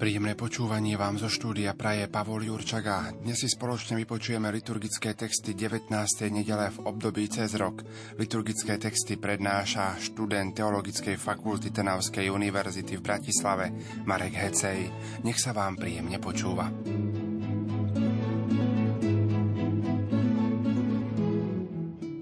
Príjemné počúvanie vám zo štúdia praje Pavol Jurčaga. Dnes si spoločne vypočujeme liturgické texty 19. nedele v období cez rok. Liturgické texty prednáša študent Teologickej fakulty Trnavskej univerzity v Bratislave Marek Hecej. Nech sa vám príjemne počúva.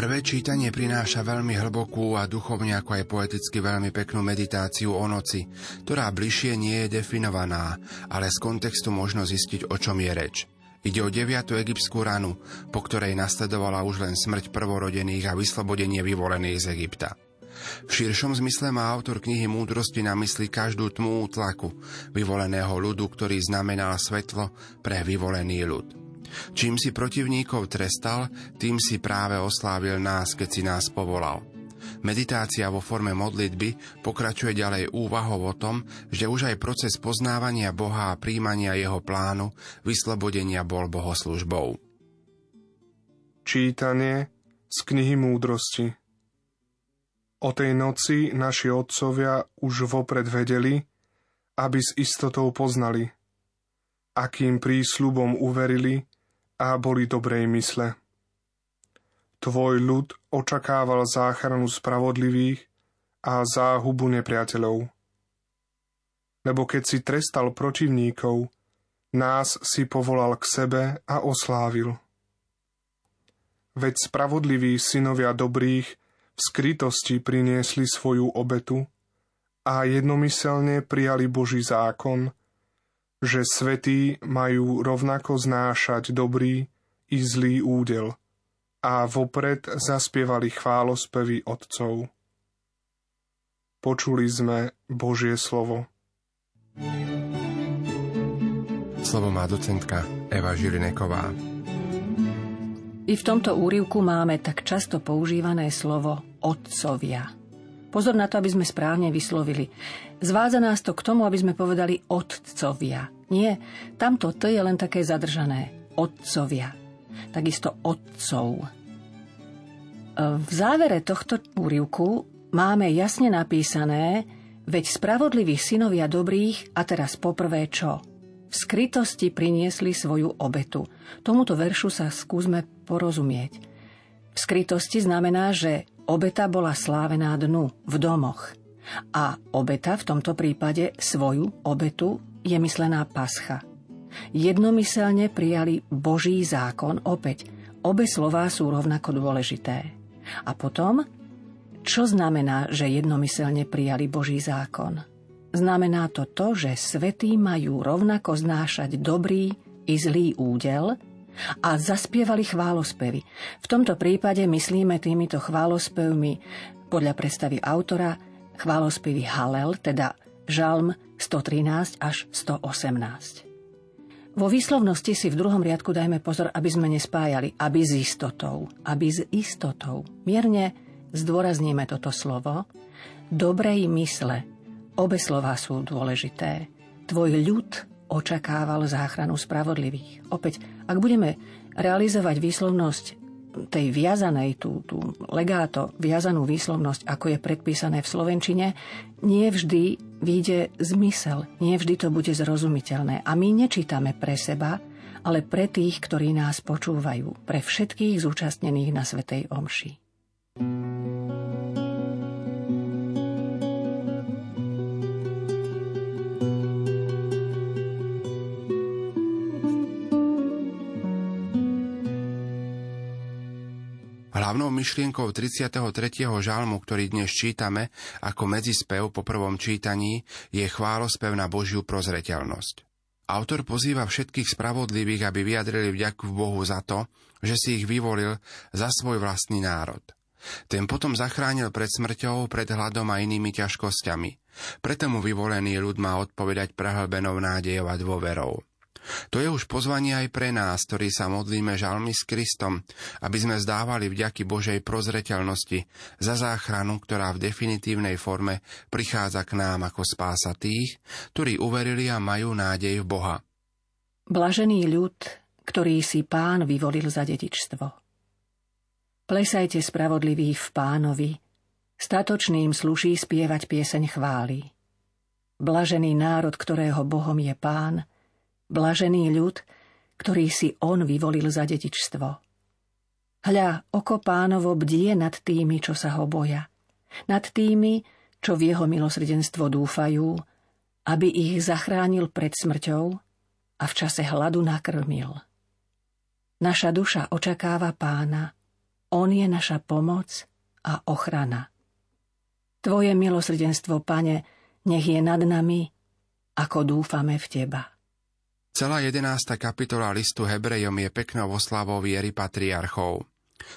Prvé čítanie prináša veľmi hlbokú a duchovne ako aj poeticky veľmi peknú meditáciu o noci, ktorá bližšie nie je definovaná, ale z kontextu možno zistiť, o čom je reč. Ide o deviatu egyptskú ranu, po ktorej nasledovala už len smrť prvorodených a vyslobodenie vyvolených z Egypta. V širšom zmysle má autor knihy Múdrosti na mysli každú tmú tlaku vyvoleného ľudu, ktorý znamenal svetlo pre vyvolený ľud. Čím si protivníkov trestal, tým si práve oslávil nás, keď si nás povolal. Meditácia vo forme modlitby pokračuje ďalej úvahou o tom, že už aj proces poznávania Boha a príjmania jeho plánu vyslobodenia bol bohoslužbou. Čítanie z knihy múdrosti O tej noci naši otcovia už vopred vedeli, aby s istotou poznali, akým prísľubom uverili a boli dobrej mysle. Tvoj ľud očakával záchranu spravodlivých a záhubu nepriateľov. Lebo keď si trestal protivníkov, nás si povolal k sebe a oslávil. Veď spravodliví synovia dobrých v skrytosti priniesli svoju obetu a jednomyselne prijali Boží zákon – že svetí majú rovnako znášať dobrý i zlý údel a vopred zaspievali chválospevy otcov. Počuli sme Božie slovo. Slovo má docentka Eva Žilineková. I v tomto úrivku máme tak často používané slovo otcovia. Pozor na to, aby sme správne vyslovili. Zvádza nás to k tomu, aby sme povedali otcovia. Nie, tamto T je len také zadržané. Otcovia. Takisto otcov. E, v závere tohto úrivku máme jasne napísané, veď spravodlivých synovia dobrých, a teraz poprvé čo? V skrytosti priniesli svoju obetu. Tomuto veršu sa skúsme porozumieť. V skrytosti znamená, že obeta bola slávená dnu, v domoch – a obeta v tomto prípade svoju obetu je myslená pascha. Jednomyselne prijali Boží zákon opäť. Obe slová sú rovnako dôležité. A potom, čo znamená, že jednomyselne prijali Boží zákon? Znamená to to, že svetí majú rovnako znášať dobrý i zlý údel a zaspievali chválospevy. V tomto prípade myslíme týmito chválospevmi podľa predstavy autora chválospivý Halel, teda Žalm 113 až 118. Vo výslovnosti si v druhom riadku dajme pozor, aby sme nespájali aby s istotou, aby s istotou. Mierne zdôrazníme toto slovo. Dobrej mysle. Obe slova sú dôležité. Tvoj ľud očakával záchranu spravodlivých. Opäť, ak budeme realizovať výslovnosť tej viazanej, tú, tú legáto, viazanú výslovnosť, ako je predpísané v Slovenčine, nie vždy vyjde zmysel, nie vždy to bude zrozumiteľné. A my nečítame pre seba, ale pre tých, ktorí nás počúvajú, pre všetkých zúčastnených na Svetej Omši. Myšlienkou 33. žalmu, ktorý dnes čítame ako medzispev po prvom čítaní, je chválospev na Božiu prozreteľnosť. Autor pozýva všetkých spravodlivých, aby vyjadrili vďaku Bohu za to, že si ich vyvolil za svoj vlastný národ. Ten potom zachránil pred smrťou, pred hladom a inými ťažkosťami. Preto mu vyvolený ľud má odpovedať prehlbenou nádejou a dôverou. To je už pozvanie aj pre nás, ktorí sa modlíme žalmy s Kristom, aby sme zdávali vďaky Božej prozreteľnosti za záchranu, ktorá v definitívnej forme prichádza k nám ako spása tých, ktorí uverili a majú nádej v Boha. Blažený ľud, ktorý si pán vyvolil za dedičstvo. Plesajte spravodlivý v pánovi, statočným sluší spievať pieseň chvály. Blažený národ, ktorého Bohom je pán, blažený ľud, ktorý si on vyvolil za dedičstvo. Hľa, oko pánovo bdie nad tými, čo sa ho boja, nad tými, čo v jeho milosrdenstvo dúfajú, aby ich zachránil pred smrťou a v čase hladu nakrmil. Naša duša očakáva pána, on je naša pomoc a ochrana. Tvoje milosrdenstvo, pane, nech je nad nami, ako dúfame v Teba. Celá jedenásta kapitola listu Hebrejom je peknou oslavou viery patriarchov.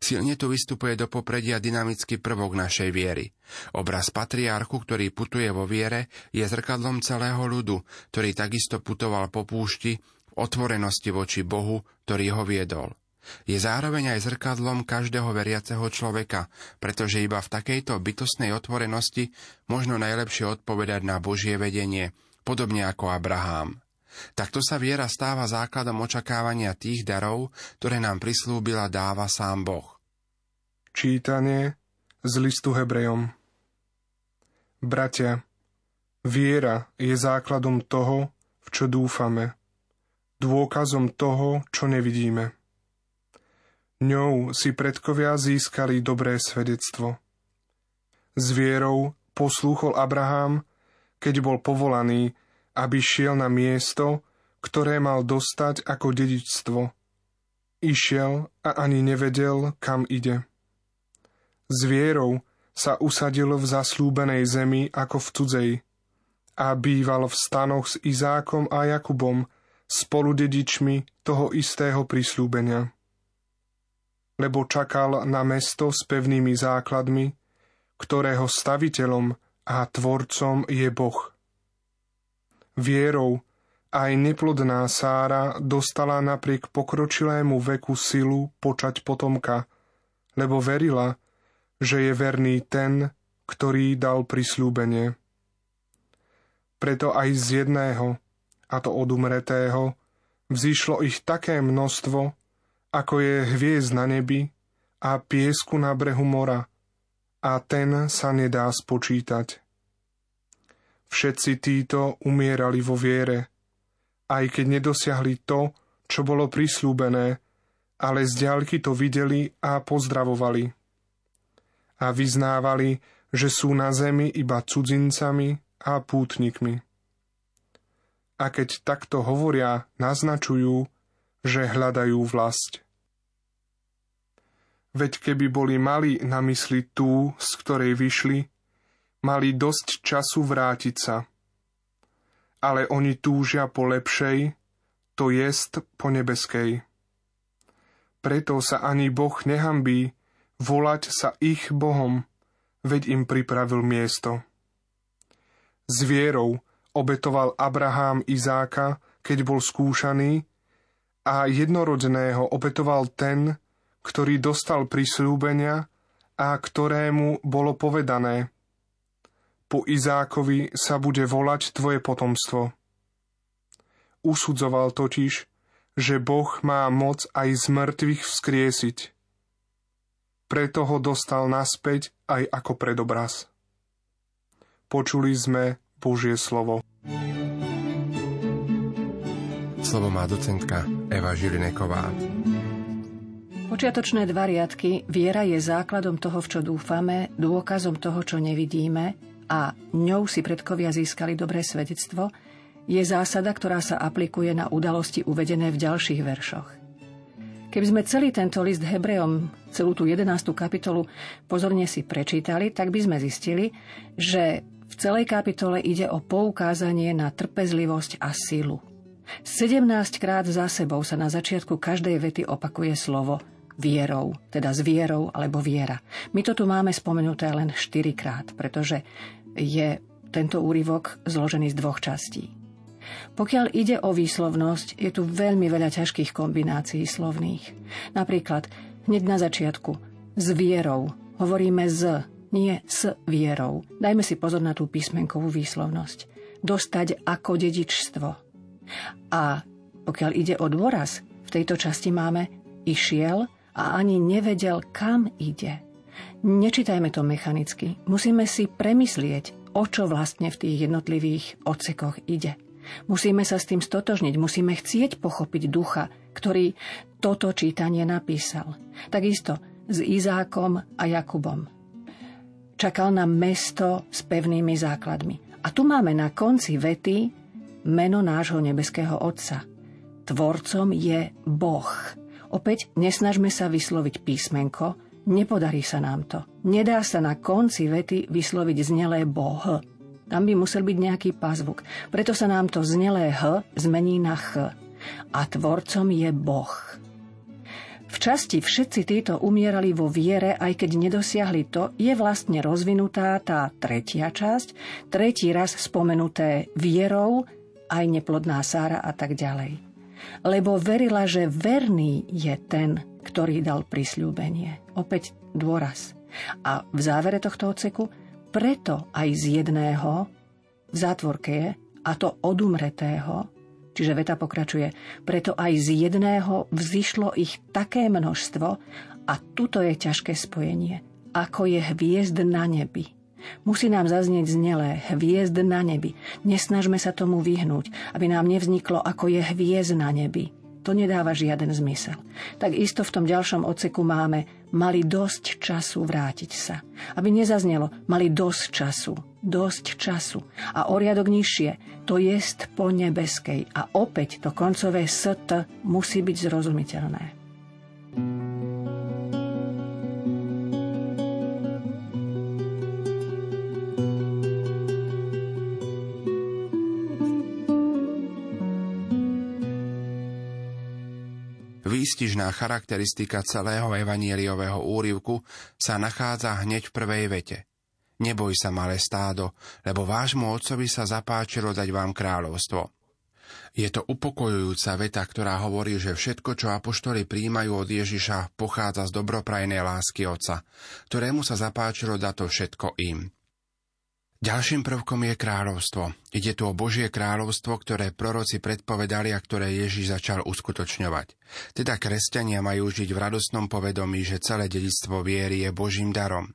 Silne tu vystupuje do popredia dynamický prvok našej viery. Obraz patriarchu, ktorý putuje vo viere, je zrkadlom celého ľudu, ktorý takisto putoval po púšti v otvorenosti voči Bohu, ktorý ho viedol. Je zároveň aj zrkadlom každého veriaceho človeka, pretože iba v takejto bytostnej otvorenosti možno najlepšie odpovedať na Božie vedenie, podobne ako Abraham. Takto sa viera stáva základom očakávania tých darov, ktoré nám prislúbila dáva sám Boh. Čítanie z listu Hebrejom Bratia, viera je základom toho, v čo dúfame, dôkazom toho, čo nevidíme. Ňou si predkovia získali dobré svedectvo. S vierou poslúchol Abraham, keď bol povolaný, aby šiel na miesto, ktoré mal dostať ako dedičstvo. Išiel a ani nevedel, kam ide. S vierou sa usadil v zaslúbenej zemi ako v cudzej a býval v stanoch s Izákom a Jakubom, spolu dedičmi toho istého prislúbenia lebo čakal na mesto s pevnými základmi, ktorého staviteľom a tvorcom je Boh. Vierou aj neplodná Sára dostala napriek pokročilému veku silu počať potomka, lebo verila, že je verný ten, ktorý dal prislúbenie. Preto aj z jedného, a to od umretého, vzýšlo ich také množstvo, ako je hviezd na nebi a piesku na brehu mora, a ten sa nedá spočítať. Všetci títo umierali vo viere, aj keď nedosiahli to, čo bolo prislúbené, ale z ďalky to videli a pozdravovali. A vyznávali, že sú na zemi iba cudzincami a pútnikmi. A keď takto hovoria, naznačujú, že hľadajú vlast. Veď keby boli mali na mysli tú, z ktorej vyšli, mali dosť času vrátiť sa. Ale oni túžia po lepšej, to jest po nebeskej. Preto sa ani Boh nehambí volať sa ich Bohom, veď im pripravil miesto. S vierou obetoval Abraham Izáka, keď bol skúšaný, a jednorodného obetoval ten, ktorý dostal prislúbenia a ktorému bolo povedané Po Izákovi sa bude volať tvoje potomstvo. Usudzoval totiž, že Boh má moc aj z mŕtvych vzkriesiť. Preto ho dostal naspäť aj ako predobraz. Počuli sme Božie slovo. Slovo má docentka Eva Žilineková. Počiatočné dva riadky Viera je základom toho, v čo dúfame, dôkazom toho, čo nevidíme a ňou si predkovia získali dobré svedectvo, je zásada, ktorá sa aplikuje na udalosti uvedené v ďalších veršoch. Keby sme celý tento list Hebrejom, celú tú 11. kapitolu pozorne si prečítali, tak by sme zistili, že v celej kapitole ide o poukázanie na trpezlivosť a silu. 17 krát za sebou sa na začiatku každej vety opakuje slovo vierou, teda s vierou alebo viera. My to tu máme spomenuté len štyrikrát, pretože je tento úryvok zložený z dvoch častí. Pokiaľ ide o výslovnosť, je tu veľmi veľa ťažkých kombinácií slovných. Napríklad hneď na začiatku s vierou hovoríme z, nie s vierou. Dajme si pozor na tú písmenkovú výslovnosť. Dostať ako dedičstvo. A pokiaľ ide o dôraz, v tejto časti máme išiel a ani nevedel, kam ide. Nečítajme to mechanicky. Musíme si premyslieť, o čo vlastne v tých jednotlivých odsekoch ide. Musíme sa s tým stotožniť, musíme chcieť pochopiť ducha, ktorý toto čítanie napísal. Takisto s Izákom a Jakubom. Čakal na mesto s pevnými základmi. A tu máme na konci vety meno nášho nebeského Otca. Tvorcom je Boh. Opäť nesnažme sa vysloviť písmenko, nepodarí sa nám to. Nedá sa na konci vety vysloviť znelé Boh. Tam by musel byť nejaký pazvuk. Preto sa nám to znelé H zmení na Ch. A tvorcom je Boh. V časti všetci títo umierali vo viere, aj keď nedosiahli to, je vlastne rozvinutá tá tretia časť, tretí raz spomenuté vierou, aj neplodná Sára a tak ďalej. Lebo verila, že verný je ten, ktorý dal prisľúbenie. Opäť dôraz. A v závere tohto odseku preto aj z jedného v zátvorke je, a to odumretého, čiže veta pokračuje, preto aj z jedného vzýšlo ich také množstvo a tuto je ťažké spojenie, ako je hviezd na nebi. Musí nám zaznieť znelé hviezd na nebi. Nesnažme sa tomu vyhnúť, aby nám nevzniklo, ako je hviezd na nebi. To nedáva žiaden zmysel. Tak isto v tom ďalšom odseku máme mali dosť času vrátiť sa. Aby nezaznelo, mali dosť času, dosť času. A o riadok nižšie, to jest po nebeskej. A opäť to koncové st musí byť zrozumiteľné. Výstižná charakteristika celého evanieliového úrivku sa nachádza hneď v prvej vete. Neboj sa, malé stádo, lebo vášmu otcovi sa zapáčilo dať vám kráľovstvo. Je to upokojujúca veta, ktorá hovorí, že všetko, čo apoštoli príjmajú od Ježiša, pochádza z dobroprajnej lásky Otca, ktorému sa zapáčilo dať to všetko im. Ďalším prvkom je kráľovstvo. Ide tu o Božie kráľovstvo, ktoré proroci predpovedali a ktoré Ježiš začal uskutočňovať. Teda kresťania majú žiť v radostnom povedomí, že celé dedictvo viery je Božím darom.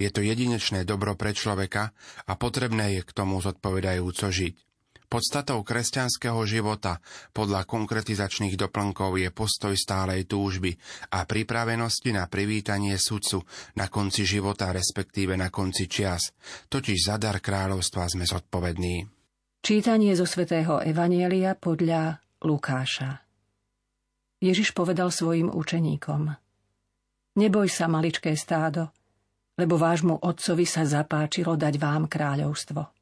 Je to jedinečné dobro pre človeka a potrebné je k tomu zodpovedajúco žiť. Podstatou kresťanského života podľa konkretizačných doplnkov je postoj stálej túžby a pripravenosti na privítanie sudcu na konci života, respektíve na konci čias. Totiž za dar kráľovstva sme zodpovední. Čítanie zo svätého Evanielia podľa Lukáša Ježiš povedal svojim učeníkom Neboj sa, maličké stádo, lebo vášmu otcovi sa zapáčilo dať vám kráľovstvo.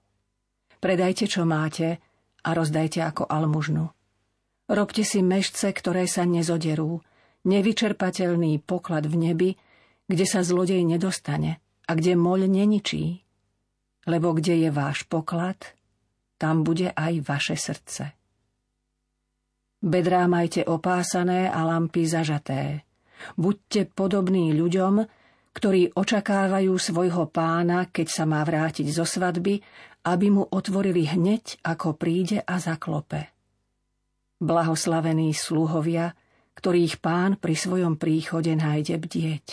Predajte, čo máte a rozdajte ako almužnu. Robte si mešce, ktoré sa nezoderú, nevyčerpateľný poklad v nebi, kde sa zlodej nedostane a kde moľ neničí. Lebo kde je váš poklad, tam bude aj vaše srdce. Bedrá majte opásané a lampy zažaté. Buďte podobní ľuďom, ktorí očakávajú svojho pána, keď sa má vrátiť zo svadby aby mu otvorili hneď, ako príde a zaklope. Blahoslavení sluhovia, ktorých pán pri svojom príchode nájde bdieť.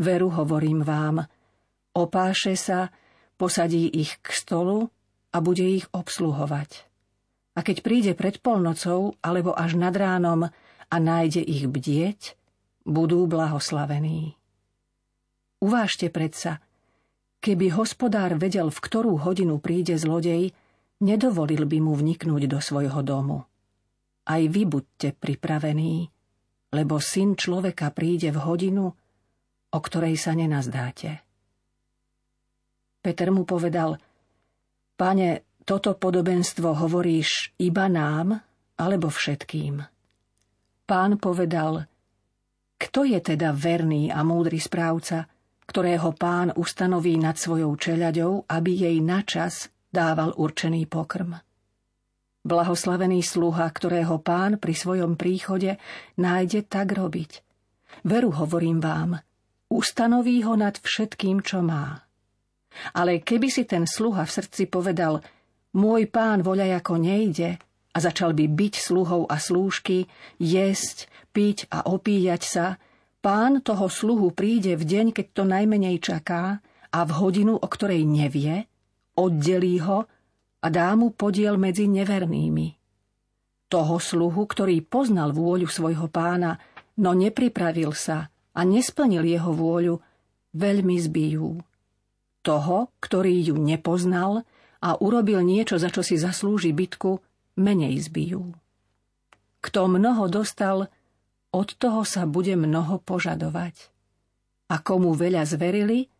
Veru hovorím vám, opáše sa, posadí ich k stolu a bude ich obsluhovať. A keď príde pred polnocou alebo až nad ránom a nájde ich bdieť, budú blahoslavení. Uvážte predsa, Keby hospodár vedel, v ktorú hodinu príde zlodej, nedovolil by mu vniknúť do svojho domu. Aj vy buďte pripravení, lebo syn človeka príde v hodinu, o ktorej sa nenazdáte. Peter mu povedal, Pane, toto podobenstvo hovoríš iba nám, alebo všetkým? Pán povedal, kto je teda verný a múdry správca, ktorého pán ustanoví nad svojou čeľaďou, aby jej načas dával určený pokrm. Blahoslavený sluha, ktorého pán pri svojom príchode nájde tak robiť. Veru hovorím vám, ustanoví ho nad všetkým, čo má. Ale keby si ten sluha v srdci povedal, môj pán voľa ako nejde, a začal by byť sluhou a slúžky, jesť, piť a opíjať sa, pán toho sluhu príde v deň, keď to najmenej čaká a v hodinu, o ktorej nevie, oddelí ho a dá mu podiel medzi nevernými. Toho sluhu, ktorý poznal vôľu svojho pána, no nepripravil sa a nesplnil jeho vôľu, veľmi zbijú. Toho, ktorý ju nepoznal a urobil niečo, za čo si zaslúži bitku, menej zbijú. Kto mnoho dostal, od toho sa bude mnoho požadovať. A komu veľa zverili,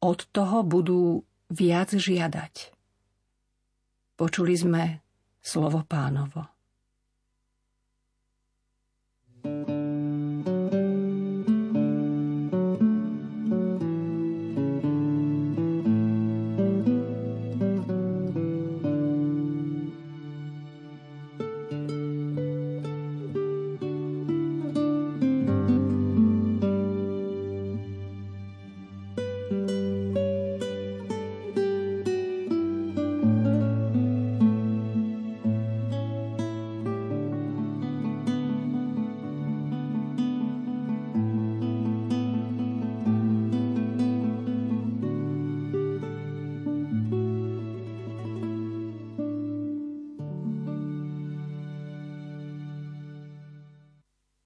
od toho budú viac žiadať. Počuli sme slovo pánovo.